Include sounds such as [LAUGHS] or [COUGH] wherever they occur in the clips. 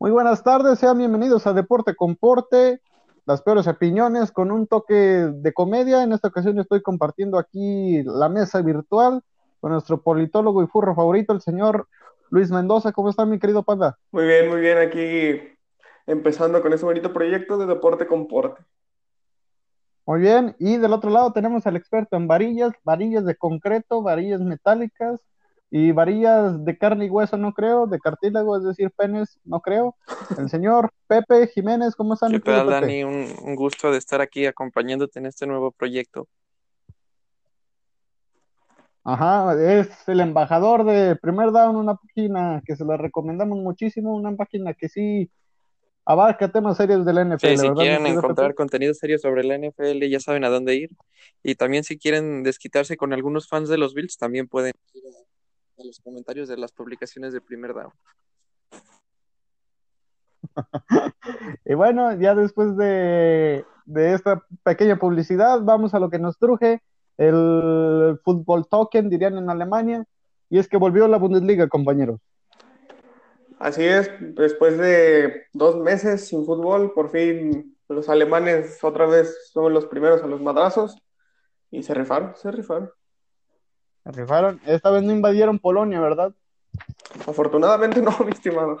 Muy buenas tardes, sean bienvenidos a Deporte con Porte, las peores opiniones con un toque de comedia. En esta ocasión estoy compartiendo aquí la mesa virtual con nuestro politólogo y furro favorito, el señor Luis Mendoza. ¿Cómo está mi querido panda? Muy bien, muy bien, aquí empezando con este bonito proyecto de Deporte con Porte. Muy bien, y del otro lado tenemos al experto en varillas, varillas de concreto, varillas metálicas, y varillas de carne y hueso no creo, de cartílago, es decir, penes, no creo. El señor Pepe Jiménez, ¿cómo están? ¿Qué tal, Dani? Un, un, gusto de estar aquí acompañándote en este nuevo proyecto. Ajá, es el embajador de Primer Down, una página que se la recomendamos muchísimo, una página que sí abarca temas serios del NFL. Sí, si quieren encontrar contenido serio sobre la NFL, ya saben a dónde ir. Y también si quieren desquitarse con algunos fans de los Bills, también pueden ir en los comentarios de las publicaciones de primer down. [LAUGHS] y bueno, ya después de, de, esta pequeña publicidad, vamos a lo que nos truje, el fútbol token, dirían en Alemania, y es que volvió la Bundesliga, compañeros. Así es, después de dos meses sin fútbol, por fin los alemanes otra vez son los primeros a los madrazos y se rifaron, se rifaron. Rifaron. Esta vez no invadieron Polonia, ¿verdad? Afortunadamente no, [LAUGHS] mi estimado.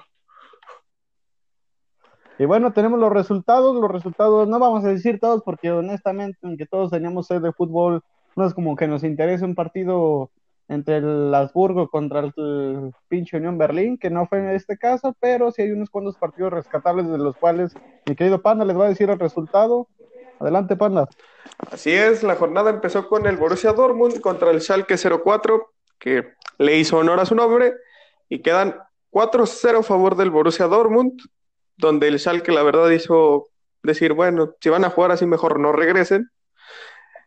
Y bueno, tenemos los resultados. Los resultados no vamos a decir todos porque honestamente, aunque todos teníamos sed de fútbol, no es como que nos interese un partido entre el Habsburgo contra el, pinche Unión Berlín, que no fue en este caso, pero sí hay unos cuantos partidos rescatables de los cuales mi querido Panda les va a decir el resultado. Adelante, Panda. Así es, la jornada empezó con el Borussia Dortmund contra el Schalke 04, que le hizo honor a su nombre, y quedan 4-0 a favor del Borussia Dortmund, donde el Schalke la verdad hizo decir, bueno, si van a jugar así mejor no regresen.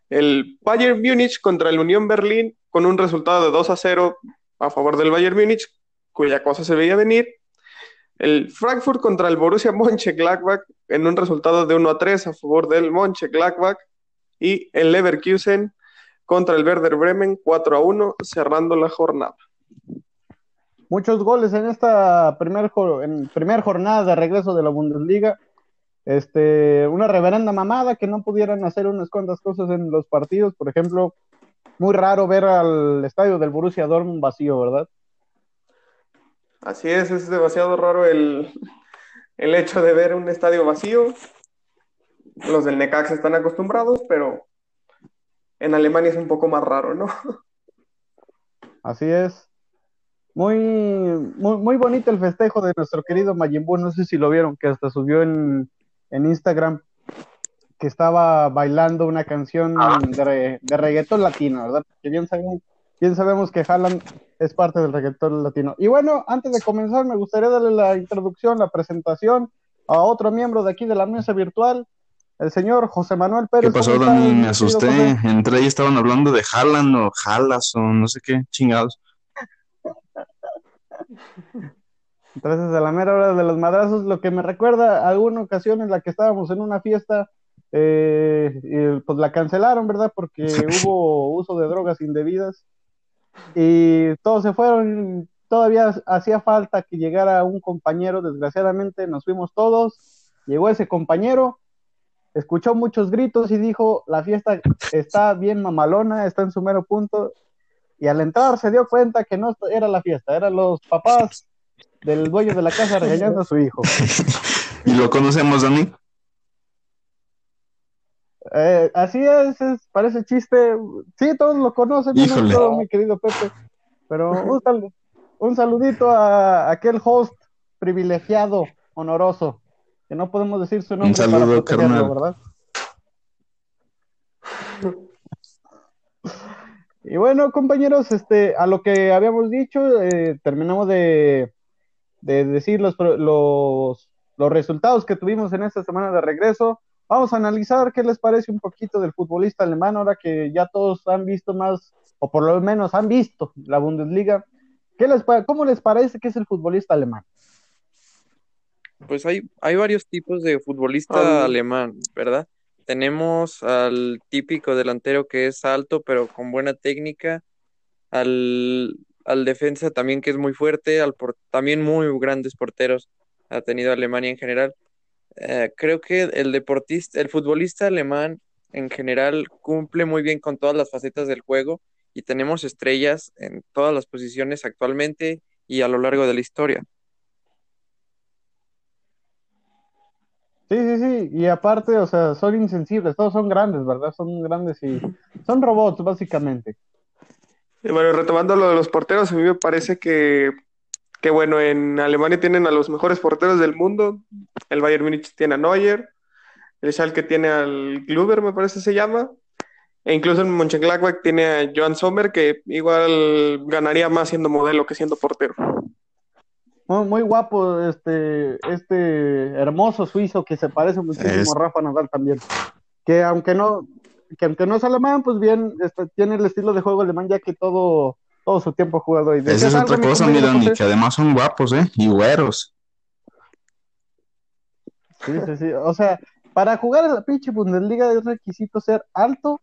El Bayern Múnich contra el Unión Berlín con un resultado de 2 a 0 a favor del Bayern Múnich, cuya cosa se veía venir. El Frankfurt contra el Borussia Mönchengladbach en un resultado de 1 a 3 a favor del Mönchengladbach y el Leverkusen contra el Werder Bremen 4 a 1 cerrando la jornada. Muchos goles en esta primer, jornada de regreso de la Bundesliga. Este, una reverenda mamada que no pudieran hacer unas cuantas cosas en los partidos. Por ejemplo, muy raro ver al estadio del Borussia Dortmund vacío, ¿verdad? Así es, es demasiado raro el, el hecho de ver un estadio vacío. Los del Necax están acostumbrados, pero en Alemania es un poco más raro, ¿no? Así es. Muy, muy, muy bonito el festejo de nuestro querido Mayimbu. No sé si lo vieron, que hasta subió en, en Instagram que estaba bailando una canción ah. de, de reggaetón latino, ¿verdad? Que bien sabemos bien sabemos que Haaland es parte del reggaetón latino. Y bueno, antes de comenzar, me gustaría darle la introducción, la presentación a otro miembro de aquí de la mesa virtual, el señor José Manuel Pérez. ¿Qué pasó, Dani? Me asusté. Entré y estaban hablando de Haaland o Jalas o no sé qué, chingados. Entonces, a la mera hora de los madrazos, lo que me recuerda a alguna ocasión en la que estábamos en una fiesta, eh, y pues la cancelaron, ¿verdad? Porque [LAUGHS] hubo uso de drogas indebidas y todos se fueron. Todavía hacía falta que llegara un compañero, desgraciadamente nos fuimos todos. Llegó ese compañero, escuchó muchos gritos y dijo: La fiesta está bien mamalona, está en su mero punto. Y al entrar se dio cuenta que no era la fiesta, eran los papás del dueño de la casa regañando a su hijo. [LAUGHS] ¿Y lo conocemos, Dani? Eh, así es, parece chiste. Sí, todos lo conocen, mi querido Pepe. Pero un, saludito a aquel host privilegiado, honoroso, que no podemos decir su nombre un saludo, para ¿verdad? Y bueno, compañeros, este, a lo que habíamos dicho, eh, terminamos de, de decir los, los, los resultados que tuvimos en esta semana de regreso. Vamos a analizar qué les parece un poquito del futbolista alemán, ahora que ya todos han visto más, o por lo menos han visto la Bundesliga. ¿Qué les, ¿Cómo les parece que es el futbolista alemán? Pues hay, hay varios tipos de futbolista alemán, ¿verdad? Tenemos al típico delantero que es alto, pero con buena técnica, al, al defensa también que es muy fuerte, al también muy grandes porteros ha tenido Alemania en general. Eh, creo que el deportista, el futbolista alemán en general cumple muy bien con todas las facetas del juego y tenemos estrellas en todas las posiciones actualmente y a lo largo de la historia. Sí, sí, sí, y aparte, o sea, son insensibles, todos son grandes, ¿verdad? Son grandes y son robots, básicamente. Y bueno, retomando lo de los porteros, a mí me parece que, que, bueno, en Alemania tienen a los mejores porteros del mundo. El Bayern Múnich tiene a Neuer, el Schalke tiene al Kluber, me parece se llama. E incluso en Mönchengladbach tiene a Joan Sommer, que igual ganaría más siendo modelo que siendo portero. Muy, muy guapo este, este hermoso suizo que se parece muchísimo Es- a Rafa Nadal también. Que aunque no, que aunque no es alemán, pues bien, este, tiene el estilo de juego alemán ya que todo, todo su tiempo ha jugado ahí. Esa ¿Decías es otra mi cosa, y José? que además son guapos, ¿eh? Y güeros. Sí, sí, sí. O sea, para jugar en la pinche Bundesliga es requisito ser alto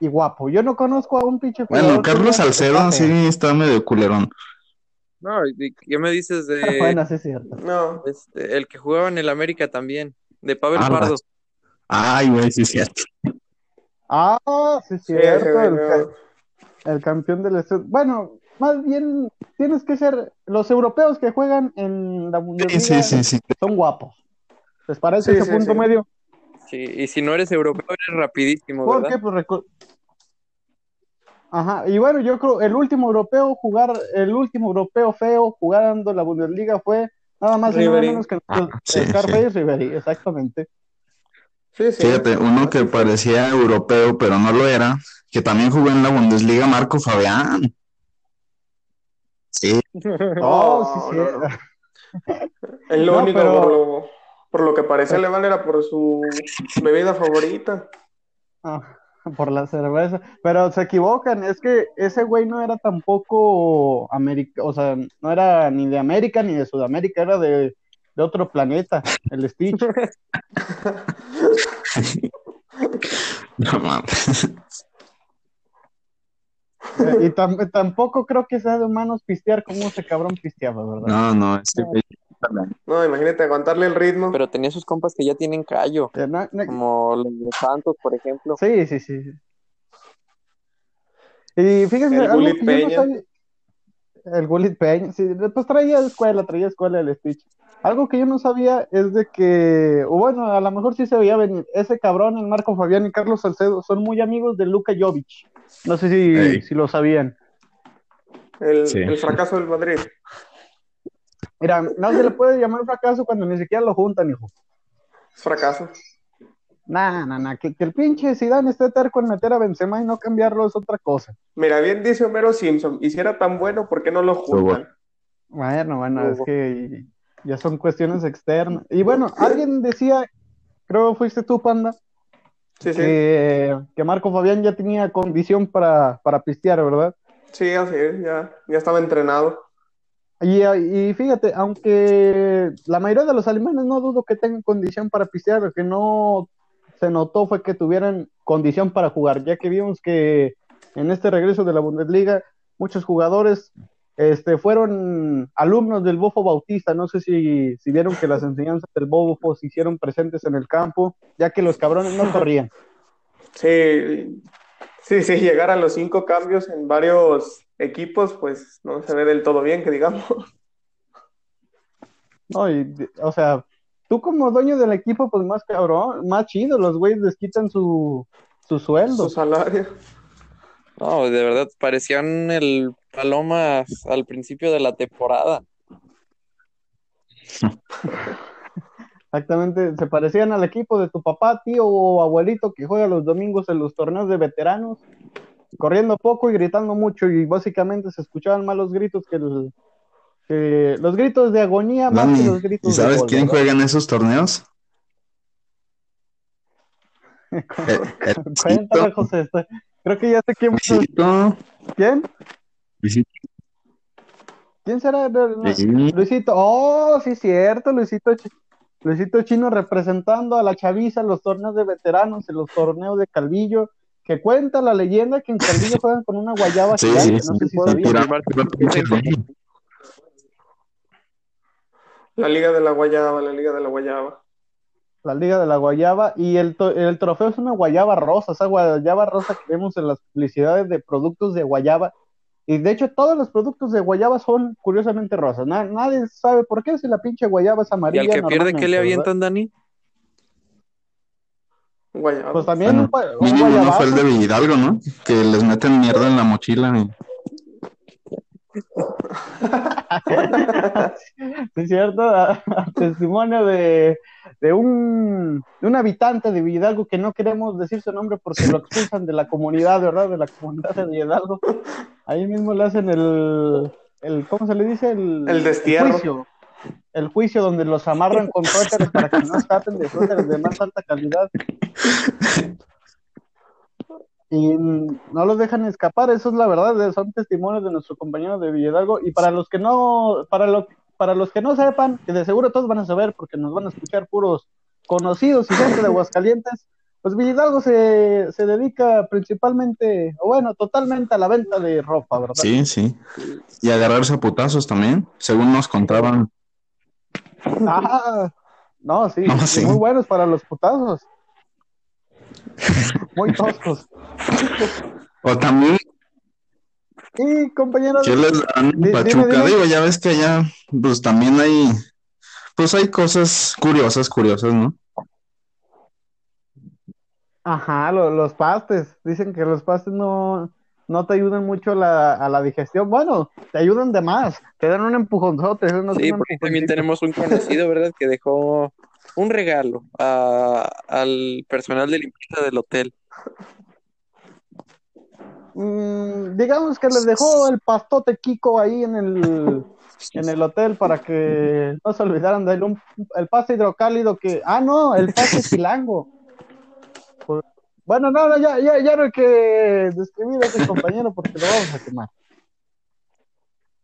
y guapo. Yo no conozco a un pinche Bueno, Carlos Salcedo sí está medio culerón. No, ¿qué me dices de [LAUGHS] Bueno, sí es cierto. No, este, el que jugaba en el América también, de Pavel Ah, Pardo? Ay, güey, sí es cierto. Ah, sí es sí, cierto. el, no. El campeón del estudio. Bueno, más bien tienes que ser. Los europeos que juegan en la Bundesliga sí, sí, sí. son guapos. ¿Les parece Sí, ese sí, punto sí. medio? Sí, y si no eres europeo, eres rapidísimo, ¿Por ¿verdad? qué? Pues recu- Ajá, y bueno, yo creo el último europeo jugar, el último europeo feo jugando la Bundesliga fue nada más y nada menos que Ah, sí, Scarface Ribery, exactamente. Sí, sí. Fíjate, uno que parecía europeo, pero no lo era, que también jugó en la Bundesliga, Marco Fabián. Sí, [LAUGHS] Oh, sí, sí. no, no. [LAUGHS] Es lo No, único pero- por, lo, por lo que parece alemán era por su bebida favorita. Ah, por la cerveza. Pero se equivocan, es que ese güey no era tampoco América, o sea, no era ni de América ni de Sudamérica, era de, de otro planeta, el Stitch. [LAUGHS] no mames. Eh, y tam- tampoco creo que sea de humanos pistear como ese cabrón pisteaba, ¿verdad? No, no, este. No, imagínate aguantarle el ritmo. Pero tenía sus compas que ya tienen callo, Eh, no- no- como los de Santos, por ejemplo. Sí, sí, sí. Y fíjense, El algo Gullit no Peña. sabía- El Gullit Peña, sí, pues traía escuela, traía escuela el Stitch. Algo que yo no sabía es de que, o bueno, a lo mejor sí se veía venir, ese cabrón, el Marco Fabián y Carlos Salcedo, son muy amigos de Luka Jovic. No sé si, si lo sabían. El, Sí. el fracaso del Madrid. Mira, no se le puede llamar fracaso cuando ni siquiera lo juntan, hijo. Es fracaso. Nah, nah, nah, que, que el pinche Zidane esté terco en meter a Benzema y no cambiarlo es otra cosa. Mira, bien dice Homero Simpson, y si era tan bueno, ¿por qué no lo juntan? Bueno, bueno, es que ya son cuestiones externas. Y bueno, alguien decía, creo que fuiste tú, Panda, Sí, sí. que, que Marco Fabián ya tenía condición para, para pistear, ¿verdad? Sí, así es, ya, ya estaba entrenado. Y, y fíjate, aunque la mayoría de los alemanes no dudo que tengan condición para pistear, lo que no se notó fue que tuvieran condición para jugar, ya que vimos que en este regreso de la Bundesliga muchos jugadores este, fueron alumnos del Bofo Bautista, no sé si, si vieron que las [LAUGHS] enseñanzas del Bofo se hicieron presentes en el campo, ya que los cabrones no corrían. Sí, sí, sí, llegar a los cinco cambios en varios equipos, pues no se ve del todo bien, que digamos. No, y, o sea, tú como dueño del equipo, pues más cabrón, más chido, los güeyes les quitan su, su sueldo. Su salario. No, de verdad, parecían el Palomas al principio de la temporada. Exactamente, se parecían al equipo de tu papá, tío o abuelito que juega los domingos en los torneos de veteranos, corriendo poco y gritando mucho, y básicamente se escuchaban más los gritos que, el- que- los gritos de agonía más que los gritos ¿y sabes de gol, quién juega en esos torneos? [LAUGHS] Cuéntame, José, está- creo que ya sé quién, ¿quién? Luisito, ¿Quién será? Luisito, oh, sí, cierto, Luisito, Luisito Chino representando a la chaviza en los torneos de veteranos, en los torneos de Calvillo, que cuenta la leyenda que en Calvillo juegan con una guayaba Sí, gigante, sí, no sé si. La Liga de la Guayaba, la Liga de la Guayaba. La Liga de la Guayaba y el, el trofeo es una guayaba rosa, esa guayaba rosa que vemos en las publicidades de productos de guayaba. Y de hecho todos los productos de guayaba son curiosamente rosas. nadie sabe por qué si la pinche guayaba es amarilla. ¿Y al que pierde qué le avientan, Dani? Guayaba. Pues también un, un, fue el de Hidalgo, ¿no? Que les meten mierda en la mochila. Y... es cierto, testimonio de, un, habitante de Hidalgo que no queremos decir su nombre porque lo expulsan de la comunidad, ¿verdad? De la comunidad de Hidalgo. Ahí mismo le hacen el, el ¿cómo se le dice? El, el destierro. juicio. El juicio donde los amarran con suéteres para que no escapen de suéteres de más alta calidad y no los dejan escapar, eso es la verdad, son testimonios de nuestro compañero de Villedalgo y para los que no, para lo, para los que no sepan, que de seguro todos van a saber porque nos van a escuchar puros conocidos y gente de Aguascalientes, [LAUGHS] pues Villedalgo se, se dedica principalmente, o bueno, totalmente a la venta de ropa, ¿verdad? Sí, sí. Y agarrarse a putazos también, según nos contaban. Ah, no, sí, [LAUGHS] muy buenos para los putazos. [LAUGHS] Muy toscos. O también. Y compañeros. ¿Qué les dan Pachuca? Digo, ya ves que allá, pues también hay. Pues hay cosas curiosas, curiosas, ¿no? Ajá, los pastes. Dicen que los pastes no, no te ayudan mucho a la digestión. Bueno, te ayudan de más. Te dan un empujonzote. sí, porque también tenemos un conocido, ¿verdad? Que dejó un regalo al personal de limpieza del hotel. Mm, digamos que les dejó el pastote Kiko ahí en el, en el hotel para que no se olvidaran de él. el paste hidrocálido que. Ah, no, el paste [LAUGHS] chilango. Bueno, no, no, ya, ya, ya no hay que describir a ese compañero porque lo vamos a quemar.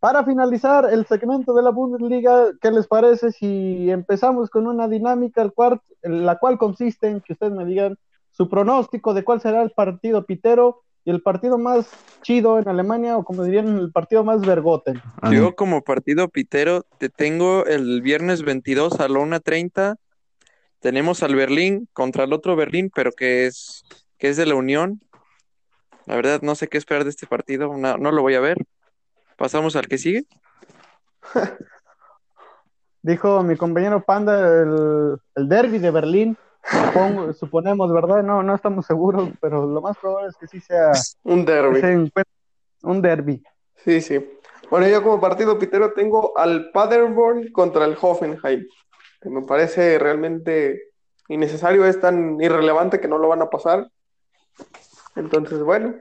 Para finalizar el segmento de la Bundesliga, ¿qué les parece si empezamos con una dinámica, el cual, la cual consiste en que ustedes me digan su pronóstico de cuál será el partido pitero y el partido más chido en Alemania, o como dirían, el partido más vergote? Yo como partido pitero te tengo el viernes 22 a la 1.30. Tenemos al Berlín contra el otro Berlín, pero que es, que es de la Unión. La verdad no sé qué esperar de este partido, no, no lo voy a ver. ¿Pasamos al que sigue? [LAUGHS] Dijo mi compañero Panda el, el derby de Berlín. [LAUGHS] suponemos, ¿verdad? No, no estamos seguros, pero lo más probable es que sí sea [LAUGHS] un derby. Un derby. Sí, sí. Bueno, yo como partido pitero tengo al Paderborn contra el Hoffenheim, que me parece realmente innecesario, es tan irrelevante que no lo van a pasar. Entonces, bueno,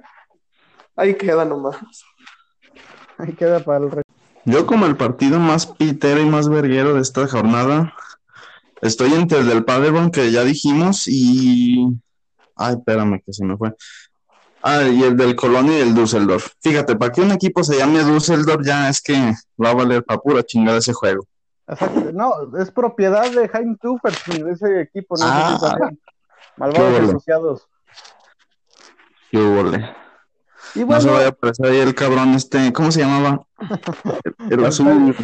ahí queda nomás. Ahí queda para el Yo como el partido más pitero y más verguero de esta jornada, estoy entre el del Paderborn que ya dijimos y... Ay, espérame que se me fue. Ah, y el del Colonia y el Düsseldorf. Fíjate, para que un equipo se llame Düsseldorf ya es que va a valer para pura chingada ese juego. No, es propiedad de Heinz de ese equipo, no ah, malvados asociados. Qué y bueno, no se vaya a aparecer ahí el cabrón este, ¿cómo se llamaba? El, [LAUGHS] azul.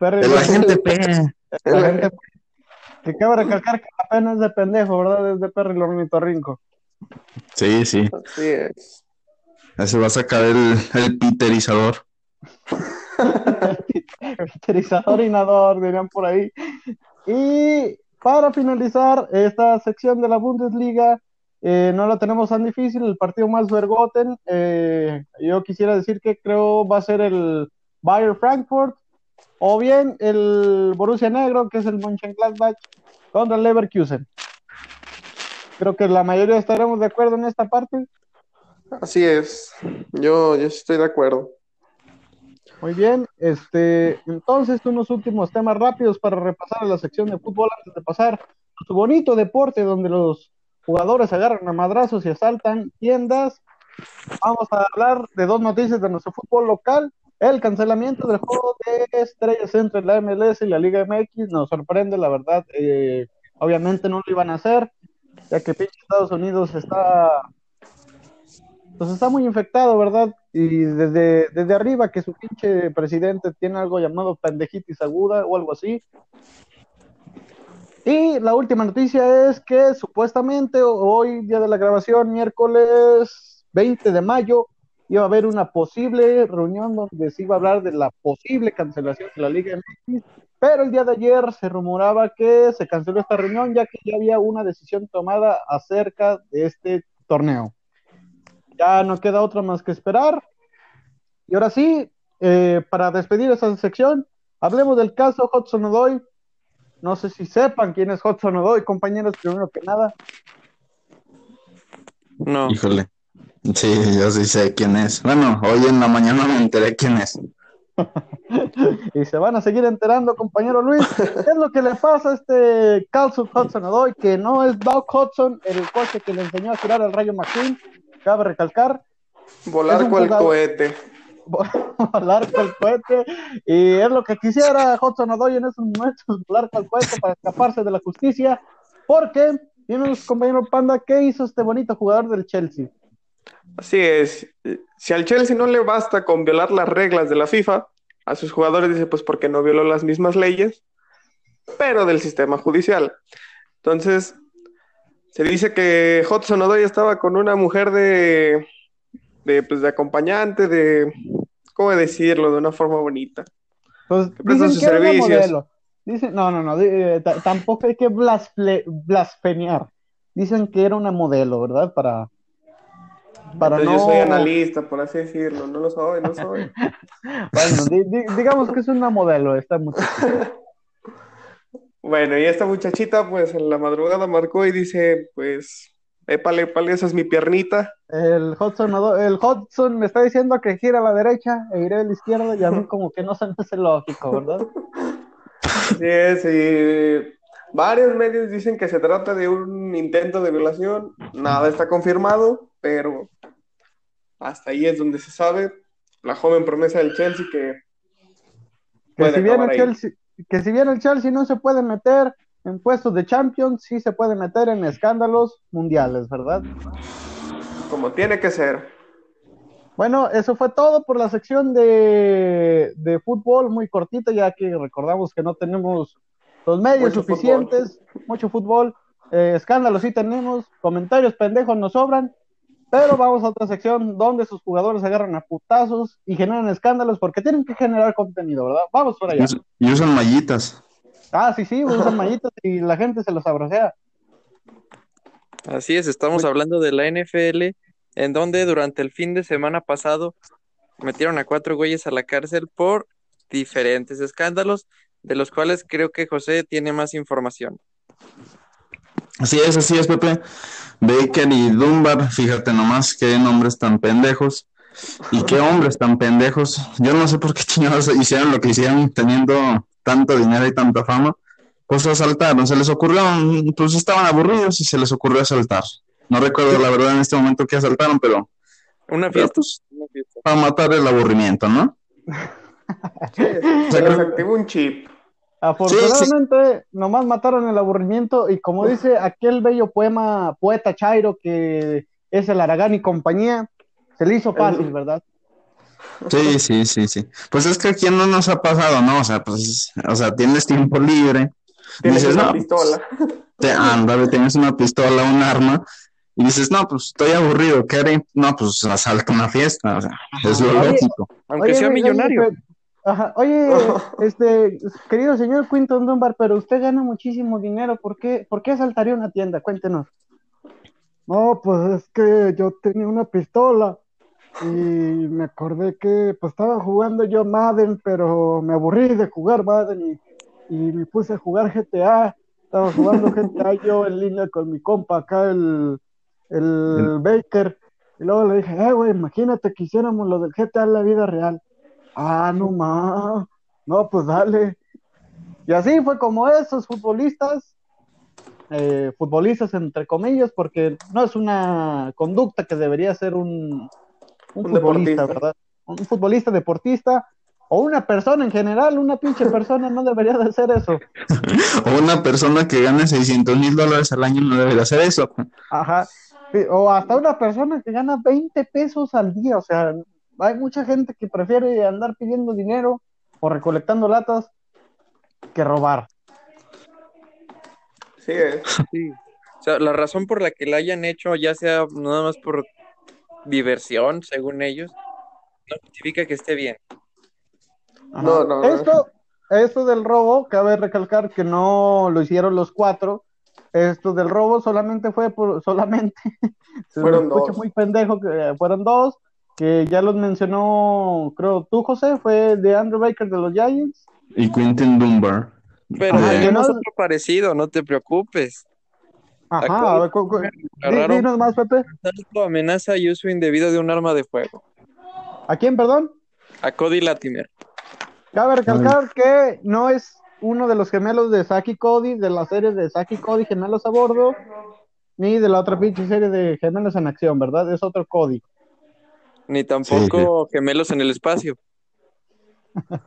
el agente P. El Que cabe recalcar que apenas es de pendejo, ¿verdad? Es de Perry Lornitorrinco. Sí, sí. Así es. se va a sacar el, el piterizador. [LAUGHS] piterizador y nadador, dirían por ahí. Y para finalizar esta sección de la Bundesliga, eh, no lo tenemos tan difícil, el partido más vergoten. Eh, yo quisiera decir que creo va a ser el Bayer Frankfurt o bien el Borussia Negro, que es el Mönchengladbach, contra el Leverkusen. Creo que la mayoría estaremos de acuerdo en esta parte. Así es, yo, yo estoy de acuerdo. Muy bien, este, entonces unos últimos temas rápidos para repasar la sección de fútbol antes de pasar a su bonito deporte donde los jugadores agarran a madrazos y asaltan tiendas. Vamos a hablar de dos noticias de nuestro fútbol local. El cancelamiento del juego de estrellas entre la MLS y la Liga MX nos sorprende, la verdad. Eh, obviamente no lo iban a hacer, ya que pinche Estados Unidos está pues está muy infectado, ¿verdad? y desde, desde arriba que su pinche presidente tiene algo llamado pendejitis aguda o algo así. Y la última noticia es que supuestamente hoy, día de la grabación, miércoles 20 de mayo, iba a haber una posible reunión donde se iba a hablar de la posible cancelación de la Liga MX, pero el día de ayer se rumoraba que se canceló esta reunión ya que ya había una decisión tomada acerca de este torneo. Ya no queda otra más que esperar. Y ahora sí, eh, para despedir esta sección, hablemos del caso Hudson Odoy. No sé si sepan quién es Hudson Odoy, compañeros, primero que nada. No. Híjole. Sí, yo sí sé quién es. Bueno, hoy en la mañana me enteré quién es. [LAUGHS] y se van a seguir enterando, compañero Luis. ¿Qué es lo que le pasa a este Carlson Hudson Odoy? Que no es Doug Hudson, el coche que le enseñó a tirar al Rayo McQueen. Cabe recalcar. Volar con el cohete. [LAUGHS] volar con el cohete. Y es lo que quisiera Hudson Odoy en esos momentos, [LAUGHS] volar con el cohete para escaparse de la justicia. Porque, tiene los compañeros Panda, ¿qué hizo este bonito jugador del Chelsea? Así es. Si al Chelsea no le basta con violar las reglas de la FIFA, a sus jugadores dice, pues porque no violó las mismas leyes, pero del sistema judicial. Entonces, se dice que Hudson Odoy estaba con una mujer de, de, pues, de acompañante, de, ¿cómo decirlo? De una forma bonita. Pues dicen que era una modelo. Dicen, no, no, no, eh, tampoco hay que blasfemiar. Dicen que era una modelo, ¿verdad? Para, para no... Yo soy analista, por así decirlo, no lo soy, no soy. [LAUGHS] bueno, digamos que es una modelo esta muchachita. [LAUGHS] bueno, y esta muchachita, pues en la madrugada marcó y dice, pues, épale, épale, esa es mi piernita. El Hudson, el Hudson me está diciendo que gira a la derecha e iré a la izquierda y a mí como que no se me hace lógico, ¿verdad? Sí, y varios medios dicen que se trata de un intento de violación, nada está confirmado, pero hasta ahí es donde se sabe la joven promesa del Chelsea que que si, bien el Chelsea, que si bien el Chelsea no se puede meter en puestos de Champions, sí se puede meter en escándalos mundiales, ¿verdad? Como tiene que ser. Bueno, eso fue todo por la sección de, de fútbol, muy cortita, ya que recordamos que no tenemos los medios suficientes, mucho fútbol, eh, escándalos sí tenemos, comentarios pendejos nos sobran, pero vamos a otra sección donde sus jugadores agarran a putazos y generan escándalos porque tienen que generar contenido, ¿verdad? Vamos por allá. Y usan mallitas. Ah, sí, sí, usan [LAUGHS] mallitas y la gente se los abracea. Así es, estamos hablando de la NFL, en donde durante el fin de semana pasado metieron a cuatro güeyes a la cárcel por diferentes escándalos, de los cuales creo que José tiene más información. Así es, así es, Pepe. Baker y Dunbar, fíjate nomás qué nombres tan pendejos y qué hombres tan pendejos. Yo no sé por qué chingados hicieron lo que hicieron teniendo tanto dinero y tanta fama. Pues asaltaron, se les ocurrió, pues estaban aburridos y se les ocurrió asaltar. No recuerdo la verdad en este momento qué asaltaron, pero. Una fiesta. Pues, para matar el aburrimiento, ¿no? Sí, [LAUGHS] se les activó un chip. Afortunadamente, nomás mataron el aburrimiento y como dice aquel bello poema, poeta Chairo, que es el Aragán y compañía, se le hizo fácil, ¿verdad? Sí, sí, sí, sí. Pues es que aquí no nos ha pasado, ¿no? O sea, pues, o sea, tienes tiempo libre. Tienes una pistola. Te, anda, tienes una pistola, un arma, y dices, no, pues estoy aburrido, ¿qué haré? No, pues asalta una fiesta, o sea, es lo lógico. Aunque sea millonario. Oye, [LAUGHS] este, querido señor Quinton Dunbar, pero usted gana muchísimo dinero, ¿por qué, ¿por qué asaltaría una tienda? Cuéntenos. No, pues es que yo tenía una pistola y me acordé que pues estaba jugando yo Madden, pero me aburrí de jugar Madden y, y me puse a jugar GTA. Estaba jugando GTA yo en línea con mi compa acá, el, el Baker. Y luego le dije, eh, güey, imagínate que hiciéramos lo del GTA en la vida real. Ah, no más. No, pues dale. Y así fue como esos futbolistas, eh, futbolistas entre comillas, porque no es una conducta que debería ser un, un, futbolista, ¿verdad? Un futbolista deportista o una persona en general, una pinche persona no debería de hacer eso. [LAUGHS] o una persona que gane 600 mil dólares al año no debería hacer eso. Ajá. O hasta una persona que gana 20 pesos al día, o sea, hay mucha gente que prefiere andar pidiendo dinero o recolectando latas que robar. Sí, eh. Sí. O sea, la razón por la que la hayan hecho, ya sea nada más por diversión, según ellos, no justifica que esté bien. No, no, no. Esto, esto del robo, cabe recalcar que no lo hicieron los cuatro. Esto del robo solamente fue por, [LAUGHS] solamente, se Fueron dos. muy pendejo que eh, fueron dos, que ya los mencionó, creo, tú, José, fue de Andrew Baker de los Giants. Y Quentin Dunbar. Pero tenemos no- otro parecido, no te preocupes. Ajá, a ver, cu- cu- di- dinos más, Pepe. amenaza y uso indebido de un arma de fuego. ¿A quién, perdón? A Cody Latimer. Cabe recalcar que no es uno de los gemelos de Saki Cody, de la serie de Saki Cody, Gemelos a Bordo, ni de la otra pinche serie de Gemelos en Acción, ¿verdad? Es otro Cody. Ni tampoco gemelos en el espacio.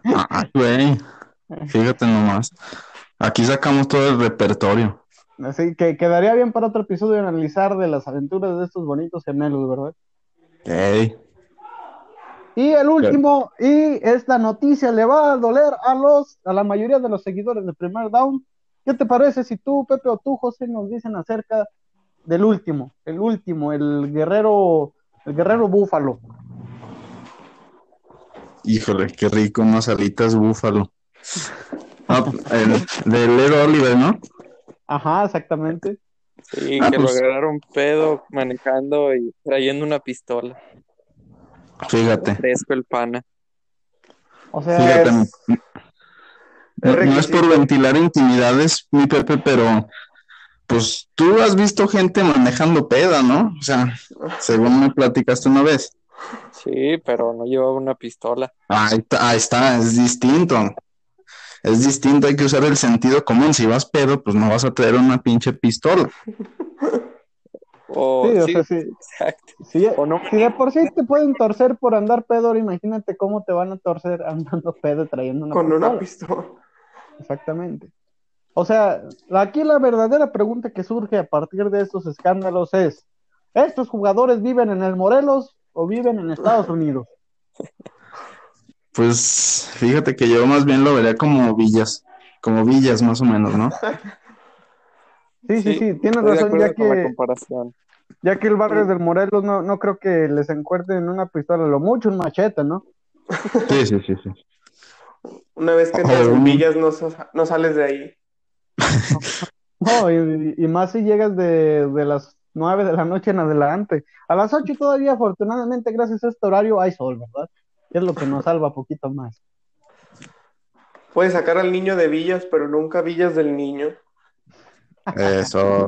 Ah, güey. Fíjate nomás. Aquí sacamos todo el repertorio. Así que quedaría bien para otro episodio analizar de las aventuras de estos bonitos gemelos, ¿verdad? Y el último, y esta noticia le va a doler a los, a la mayoría de los seguidores de Primer Down. ¿Qué te parece si tú, Pepe, o tú, José, nos dicen acerca del último, el último, el guerrero, el guerrero búfalo? Híjole, qué rico, unas alitas búfalo. Ah, el de Lero Oliver, ¿no? Ajá, exactamente. Sí, Ah, que pues. lo agarraron pedo manejando y trayendo una pistola. Fíjate. Fresco el pana. O sea, Fíjate. es- No, no es por ventilar intimidades, mi Pepe, pero pues tú has visto gente manejando peda, ¿no? O sea, según me platicaste una vez. Sí, pero no llevaba una pistola. Ahí está, ahí está, es distinto. Es distinto, hay que usar el sentido común. Si vas pedo, pues no vas a traer una pinche pistola. [LAUGHS] O, sí, o sí, sea, sí, exacto. sí, O no si de por sí te pueden torcer por andar pedo, ahora imagínate cómo te van a torcer andando pedo y trayendo una Con pistola. una pistola. Exactamente. O sea, aquí la verdadera pregunta que surge a partir de estos escándalos es, ¿estos jugadores viven en el Morelos o viven en Estados [LAUGHS] Unidos? Pues fíjate que yo más bien lo vería como villas, como villas más o menos, ¿no? [LAUGHS] Sí, sí, sí, tienes razón, ya la que, comparación. ya que el barrio del Morelos no, no creo que les encuentren una pistola, lo mucho un machete, ¿no? Sí, sí, sí, sí. Una vez que entras en villas, no, sa- no sales de ahí. [LAUGHS] No, y, y más si llegas de, de las nueve de la noche en adelante. A las ocho todavía, afortunadamente, gracias a este horario, hay sol, ¿verdad? Es lo que nos salva poquito más. Puedes sacar al niño de villas, pero nunca villas del niño. Eso.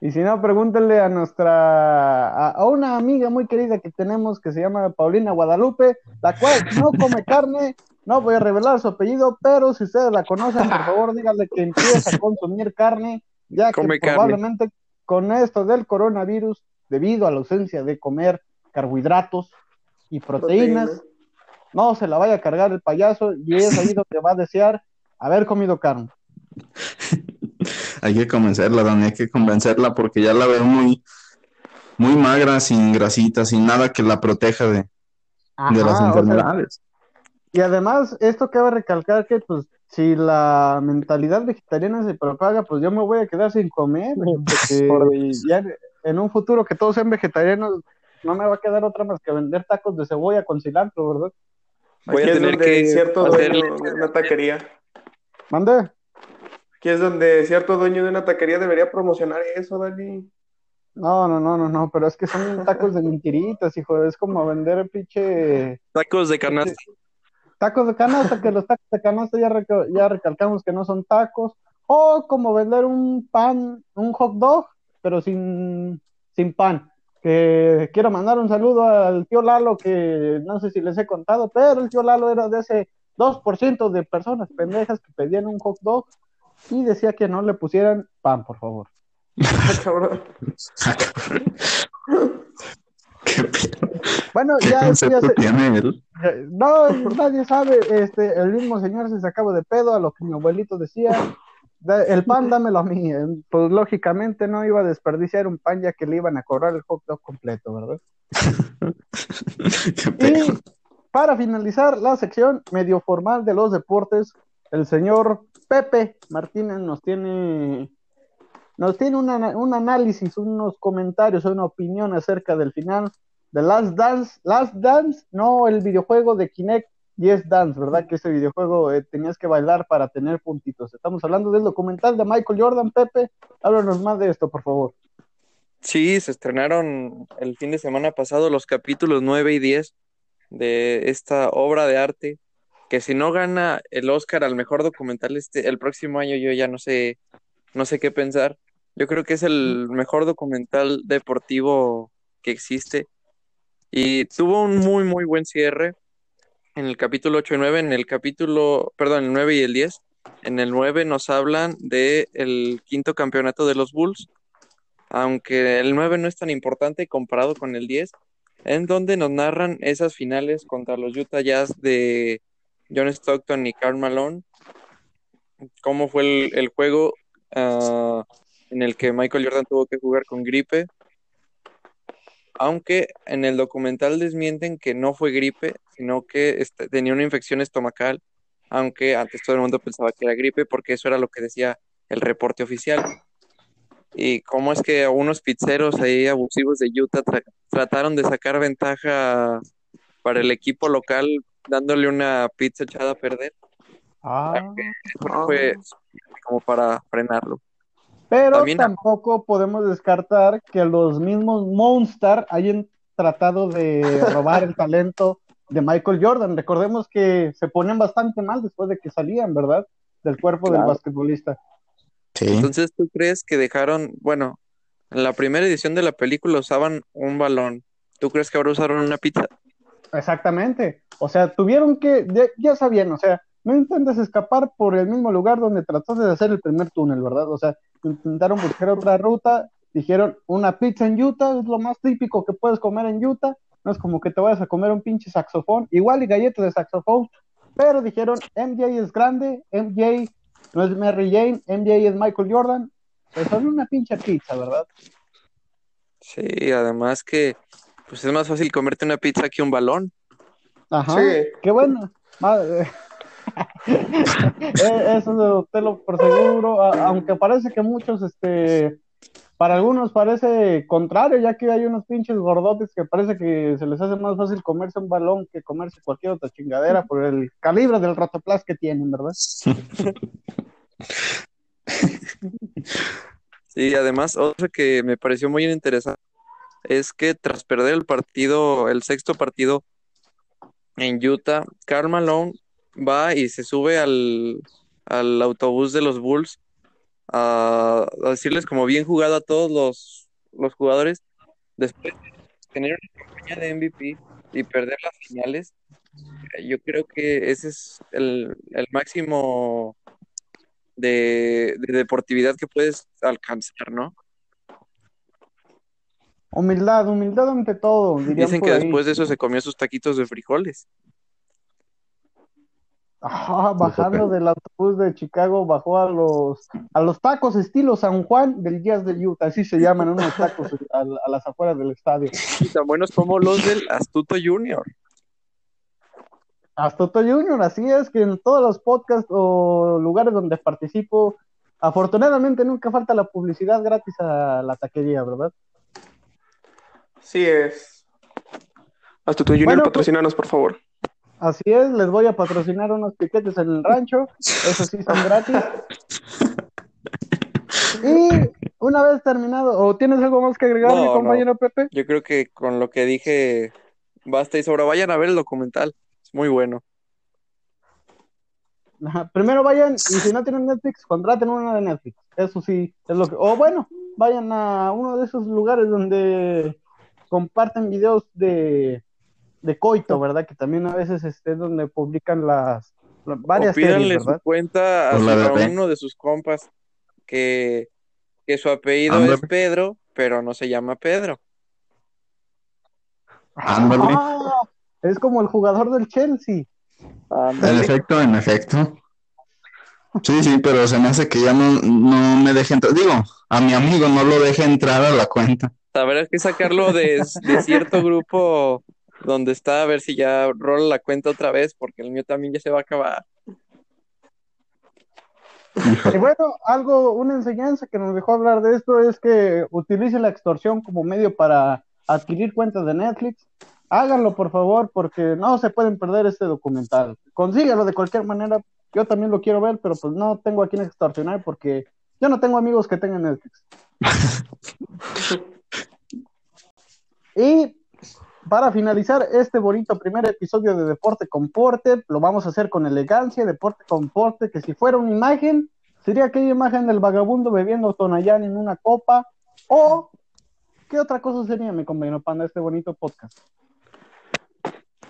Y si no, pregúntenle a nuestra, a, a una amiga muy querida que tenemos que se llama Paulina Guadalupe, la cual no come carne, no voy a revelar su apellido, pero si ustedes la conocen, por favor, díganle que empieza a consumir carne, ya que carne. probablemente con esto del coronavirus, debido a la ausencia de comer carbohidratos y proteínas, Proteína. No se la vaya a cargar el payaso y es ahí [LAUGHS] donde va a desear haber comido carne. [LAUGHS] Hay que convencerla, Dani, hay que convencerla porque ya la veo muy, muy magra, sin grasita, sin nada que la proteja de, de las Ajá, o sea, enfermedades. Y además, esto cabe recalcar que, pues, si la mentalidad vegetariana se propaga, pues yo me voy a quedar sin comer, [LAUGHS] porque Por- ya en un futuro que todos sean vegetarianos, no me va a quedar otra más que vender tacos de cebolla con cilantro, ¿verdad? Voy Aquí a es tener donde que cierto dueño de una taquería. ¿Mande? Aquí es donde cierto dueño de una taquería debería promocionar eso, Dani. No, no, no, no, no, pero es que son tacos de mentiritas, hijo, es como vender pinche Tacos de canasta. tacos de canasta, que los tacos de canasta ya, ya recalcamos que no son tacos, o como vender un pan, un hot dog, pero sin, sin pan. Que quiero mandar un saludo al tío Lalo, que no sé si les he contado, pero el tío Lalo era de ese 2% de personas pendejas que pedían un hot dog y decía que no le pusieran pan, por favor. Ah, cabrón. ¿Qué, pedo? Bueno, ¿Qué ya, ya se- tiene él? No, nadie sabe, este, el mismo señor se sacaba de pedo a lo que mi abuelito decía, El pan dámelo a mí. Pues lógicamente no iba a desperdiciar un pan ya que le iban a cobrar el hot dog completo, ¿verdad? [LAUGHS] Y para finalizar la sección medio formal de los deportes, el señor Pepe Martínez nos tiene, nos tiene una- un análisis, unos comentarios, una opinión acerca del final de Last Dance. Last Dance, no el videojuego de Kinect Yes Dance, ¿verdad? Que ese videojuego eh, tenías que bailar para tener puntitos. Estamos hablando del documental de Michael Jordan. Pepe, háblanos más de esto, por favor. Sí, se estrenaron el fin de semana pasado los capítulos 9 y 10 de esta obra de arte, que si no gana el Oscar al mejor documental este, el próximo año, yo ya no sé, no sé qué pensar. Yo creo que es el mejor documental deportivo que existe. Y tuvo un muy, muy buen cierre en el capítulo 8 y 9, en el capítulo, perdón, el 9 y el 10. En el 9 nos hablan de el quinto campeonato de los Bulls, aunque el 9 no es tan importante comparado con el 10, en donde nos narran esas finales contra los Utah Jazz de John Stockton y Karl Malone, cómo fue el, el juego ah, en el que Michael Jordan tuvo que jugar con gripe, aunque en el documental desmienten que no fue gripe, sino que tenía una infección estomacal, aunque antes todo el mundo pensaba que era gripe porque eso era lo que decía el reporte oficial. Y cómo es que unos pizzeros ahí abusivos de Utah tra- trataron de sacar ventaja para el equipo local dándole una pizza echada a perder. Ah. Fue como para frenarlo. Pero También- tampoco podemos descartar que los mismos Monster hayan tratado de robar el talento de Michael Jordan. Recordemos que se ponen bastante mal después de que salían, ¿verdad? Del cuerpo del basquetbolista. Sí. Entonces, ¿tú crees que dejaron, bueno, en la primera edición de la película usaban un balón? ¿Tú crees que ahora usaron una pizza? Exactamente. O sea, tuvieron que, ya, ya sabían, o sea, no intentes escapar por el mismo lugar donde trataste de hacer el primer túnel, ¿verdad? O sea, intentaron buscar otra ruta, dijeron una pizza en Utah es lo más típico que puedes comer en Utah, no es como que te vayas a comer un pinche saxofón, igual y galletas de saxofón, pero dijeron MJ es grande, MJ no es Mary Jane, MJ es Michael Jordan, pues son una pinche pizza, ¿verdad? Sí, además que pues es más fácil comerte una pizza que un balón. Ajá. Sí. Qué bueno. Madre- [LAUGHS] Eso te lo por seguro, aunque parece que muchos, este, para algunos parece contrario, ya que hay unos pinches gordotes que parece que se les hace más fácil comerse un balón que comerse cualquier otra chingadera por el calibre del rotoplas que tienen, ¿verdad? [LAUGHS] Sí, además, otra que me pareció muy interesante es que tras perder el partido, el sexto partido en Utah, Karl Malone va y se sube al, al autobús de los Bulls a, a decirles como bien jugado a todos los, los jugadores después de tener una campaña de MVP y perder las finales. Yo creo que ese es el, el máximo de, de deportividad que puedes alcanzar, ¿no? Humildad, humildad ante todo, Dicen por que ahí. después de eso se comió sus taquitos de frijoles. Ah, [LAUGHS] bajando del autobús de Chicago, bajó a los, a los tacos estilo San Juan del Jazz de Utah, así se llaman unos tacos [LAUGHS] a, a las afueras del estadio. Y tan buenos como los del Astuto Junior. Astuto Junior, así es que en todos los podcasts o lugares donde participo, afortunadamente nunca falta la publicidad gratis a la taquería, ¿verdad? Sí es. Hasta tu Junior, Bueno, pues- patrocinanos, por favor. Así es, les voy a patrocinar unos piquetes en el rancho, eso sí son gratis. [LAUGHS] Y una vez terminado, ¿o tienes algo más que agregar, No, mi compañero Pepe? Yo creo que con lo que dije basta y sobra. Vayan a ver el documental. Es muy bueno. Ajá, Primero vayan, y si no tienen Netflix, contraten una de Netflix. Eso sí, es lo que. O bueno, vayan a uno de esos lugares donde comparten videos de, de coito, ¿verdad? Que también a veces este, es donde publican las, las varias o pídanle series, su ¿verdad? cuenta a, uno de sus compas que, que su apellido Ándale. es Pedro, pero no se llama Pedro. Ah, es como el jugador del Chelsea. En efecto, en efecto. Sí, sí, pero se me hace que ya no, no me deje entrar. Digo, a mi amigo no lo deje entrar a la cuenta. Habrá que sacarlo de, de cierto grupo donde está, a ver si ya rola la cuenta otra vez, porque el mío también ya se va a acabar. Y bueno, algo, una enseñanza que nos dejó hablar de esto es que utilice la extorsión como medio para adquirir cuentas de Netflix. Háganlo, por favor, porque no se pueden perder este documental. Consíguelo de cualquier manera. Yo también lo quiero ver, pero pues no tengo a quien extorsionar porque yo no tengo amigos que tengan Netflix. [LAUGHS] y para finalizar este bonito primer episodio de Deporte con Porte, lo vamos a hacer con elegancia, Deporte con Porte, que si fuera una imagen, sería aquella imagen del vagabundo bebiendo Tonayán en una copa, o ¿qué otra cosa sería, mi compañero Panda, este bonito podcast?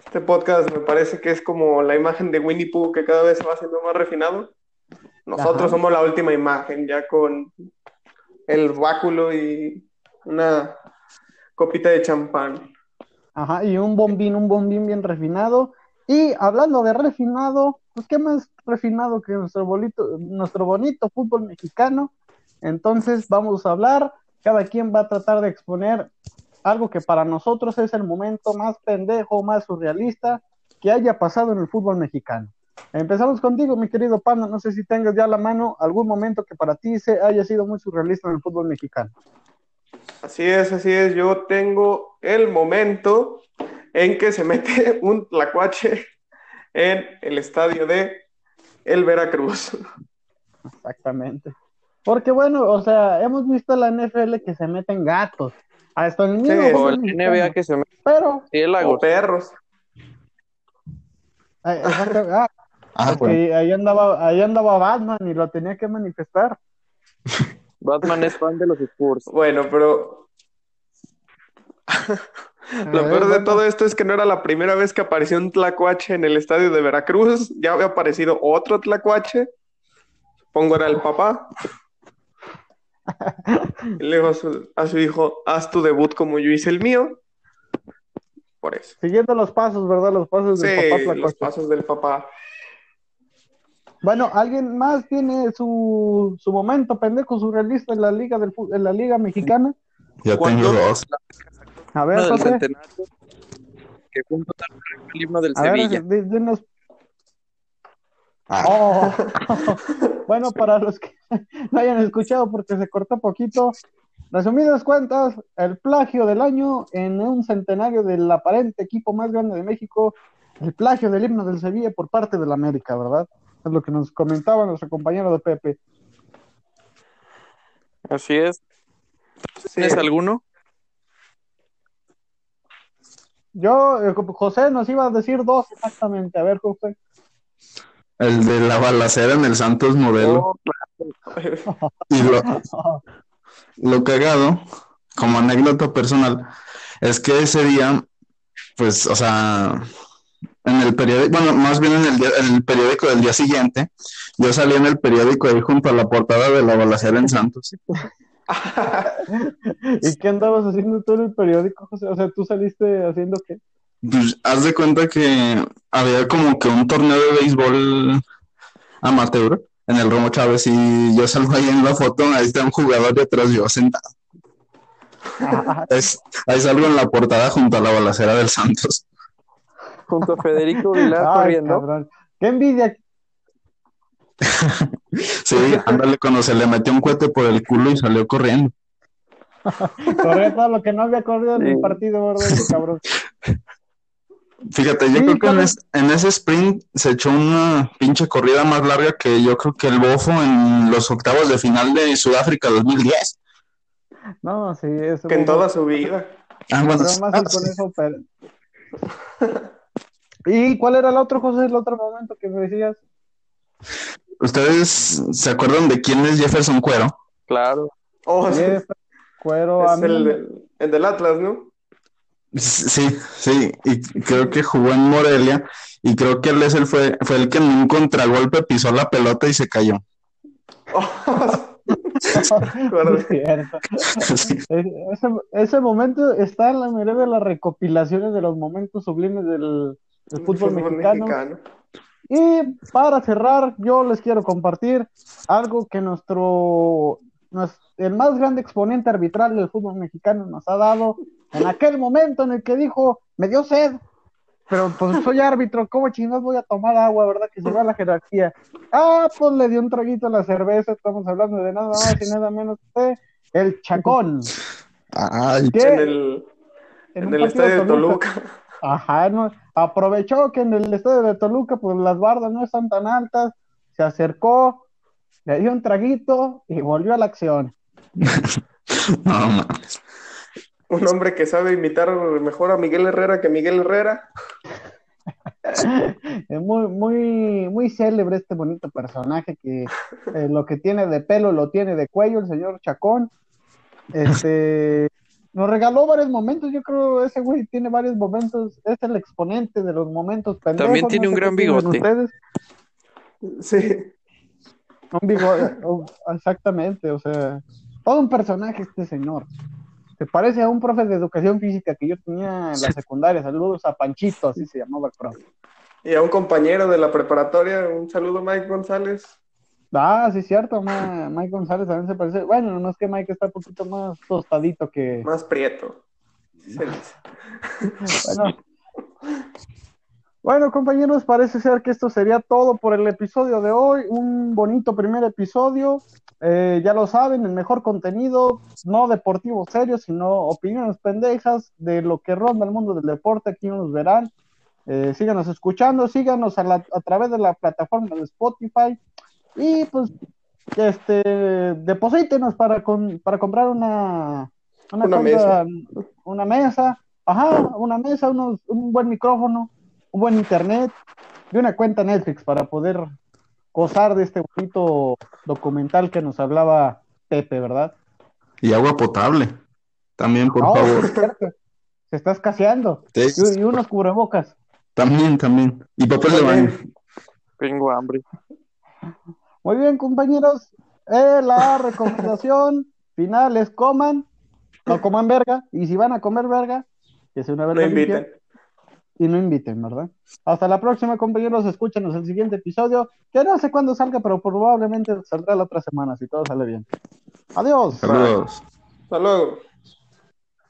Este podcast me parece que es como la imagen de Winnie Pooh que cada vez se va haciendo más refinado. Nosotros Ajá. somos la última imagen, ya con el báculo y una copita de champán. Ajá, y un bombín, un bombín bien refinado. Y hablando de refinado, pues qué más refinado que nuestro bonito, nuestro bonito fútbol mexicano. Entonces vamos a hablar, cada quien va a tratar de exponer algo que para nosotros es el momento más pendejo, más surrealista que haya pasado en el fútbol mexicano. Empezamos contigo, mi querido Panda, no sé si tengas ya a la mano algún momento que para ti se haya sido muy surrealista en el fútbol mexicano. Así es, así es. Yo tengo el momento en que se mete [LAUGHS] un tlacuache en el estadio de el Veracruz. Exactamente. Porque bueno, o sea, hemos visto la NFL que se meten gatos. Hasta el mismo Sí, O mexicano. NBA que se me Pero, O murciélagos. perros. ah, Ah, porque bueno. ahí andaba, ahí andaba Batman y lo tenía que manifestar. Batman es fan de los Spurs. Bueno, pero lo peor de todo esto es que no era la primera vez que apareció un tlacuache en el estadio de Veracruz. Ya había aparecido otro tlacuache. Supongo era el papá. Y le dijo a su, a su hijo, haz tu debut como yo hice el mío. Por eso. Siguiendo los pasos, ¿verdad? Los pasos Sí, del papá los Tlacuache. pasos del papá. Bueno, ¿alguien más tiene su, su momento pendejo surrealista en la liga del en la liga mexicana? Ya ¿Cuándo? tengo dos. A ver, del José. que junto con el himno del A ver, Sevilla. di- dinos. Ah, Oh. [LAUGHS] bueno, para los que no hayan escuchado porque se cortó poquito, resumidas cuentas, el plagio del año en un centenario del aparente equipo más grande de México, el plagio del himno del Sevilla por parte de la América, ¿verdad? Es lo que nos comentaba nuestro compañero de Pepe. Así es. Sí. ¿Tienes alguno? Yo, eh, José nos iba a decir dos exactamente. A ver, José. el de la balacera en el Santos modelo. Oh, [LAUGHS] Y lo, lo cagado, como anécdota personal, es que ese día, pues, o sea, en el periódico, bueno, más bien en el, día- en el periódico del día siguiente, yo salí en el periódico ahí junto a la portada de la balacera en Santos. [LAUGHS] ¿Y qué andabas haciendo tú en el periódico, José? O sea, tú saliste haciendo qué? Pues, haz de cuenta que había como que un torneo de béisbol amateur en el Romo Chávez y yo salgo ahí en la foto, ahí está un jugador y atrás yo sentado. Ah, [LAUGHS] Es- ahí salgo en la portada junto a la balacera del Santos. Junto a Federico Vilar [LAUGHS] ay, corriendo. cabrón. Qué envidia. [LAUGHS] Sí, ándale, cuando se le metió un cohete por el culo y salió corriendo. [LAUGHS] Corría todo lo que no había corrido en el partido, ¿verdad? Ese cabrón. Fíjate, yo Sí, creo que en, claro. es- en ese sprint se echó una pinche corrida más larga que yo creo que el Bofo en los octavos de final de Sudáfrica 2010. No, sí, eso. que en toda su vida. Ah, bueno, Pero más ah, con sí. eso, pero- ¿Y cuál era el otro, José? El otro momento que me decías. ¿Ustedes se acuerdan de quién es Jefferson Cuero? Claro. Oh, sí, Jeff, cuero, a es mí el, del- el del Atlas, ¿no? Sí, sí, y creo que jugó en Morelia y creo que él es el fue, fue el que en un contragolpe pisó la pelota y se cayó. [LAUGHS] Es cierto. Sí. Es- Ese, ese momento está en la mayoría de las recopilaciones de los momentos sublimes del, del fútbol, mexicano. Y para cerrar, yo les quiero compartir algo que nuestro, nues- el más grande exponente arbitral del fútbol mexicano nos ha dado en aquel momento en el que dijo, me dio sed, pero pues soy árbitro, ¿cómo chingados voy a tomar agua, verdad? Que se va la jerarquía. Ah, pues le dio un traguito a la cerveza, estamos hablando de nada más y nada menos que el Chacón. Ay, que En el, en el estadio de Toluca. Ajá, no, aprovechó que en el estadio de Toluca, pues las bardas no están tan altas, se acercó, le dio un traguito y volvió a la acción. [LAUGHS] no mames. Un hombre que sabe imitar mejor a Miguel Herrera que Miguel Herrera. [LAUGHS] Es muy, muy, muy célebre este bonito personaje que eh, lo que tiene de pelo lo tiene de cuello, el señor Chacón. Este nos regaló varios momentos, yo creo ese güey tiene varios momentos, es el exponente de los momentos pendejos. También tiene no un gran bigote. ustedes. Sí. Un bigote, [LAUGHS] oh, exactamente, o sea, todo un personaje este señor. Se parece a un profe de educación física que yo tenía en la secundaria. Saludos a Panchito, así se llamaba el profe. Y a un compañero de la preparatoria, un saludo Mike González. Ah, sí, cierto, Ma- Mike González también se parece. Bueno, no es que Mike está un poquito más tostadito que. Más prieto. [LAUGHS] Bueno. Bueno, compañeros, parece ser que esto sería todo por el episodio de hoy. Un bonito primer episodio. Eh, ya lo saben, el mejor contenido, no deportivo serio, sino opiniones pendejas de lo que ronda el mundo del deporte. Aquí nos verán. Eh, síganos escuchando, síganos a, la- a través de la plataforma de Spotify. Y pues, este, deposítenos para, con- para comprar una, una, Una cuenta- una mesa, ajá, una mesa, unos, un buen micrófono, un buen internet y una cuenta Netflix para poder gozar de este bonito documental que nos hablaba Pepe, ¿verdad? Y agua potable. También, por No, favor. es cierto. Se está escaseando. Y, y unos cubrebocas. También, también. Y papel de baño. Tengo hambre. Muy bien, compañeros. Eh, la [LAUGHS] recomendación final es coman, no coman verga. Y si van a comer verga, que sea una No verga limpia. inviten. y no inviten, ¿verdad? Hasta la próxima, compañeros. Escúchenos el siguiente episodio, que no sé cuándo salga, pero probablemente saldrá la otra semana, si todo sale bien. Adiós. Saludos. Hasta luego.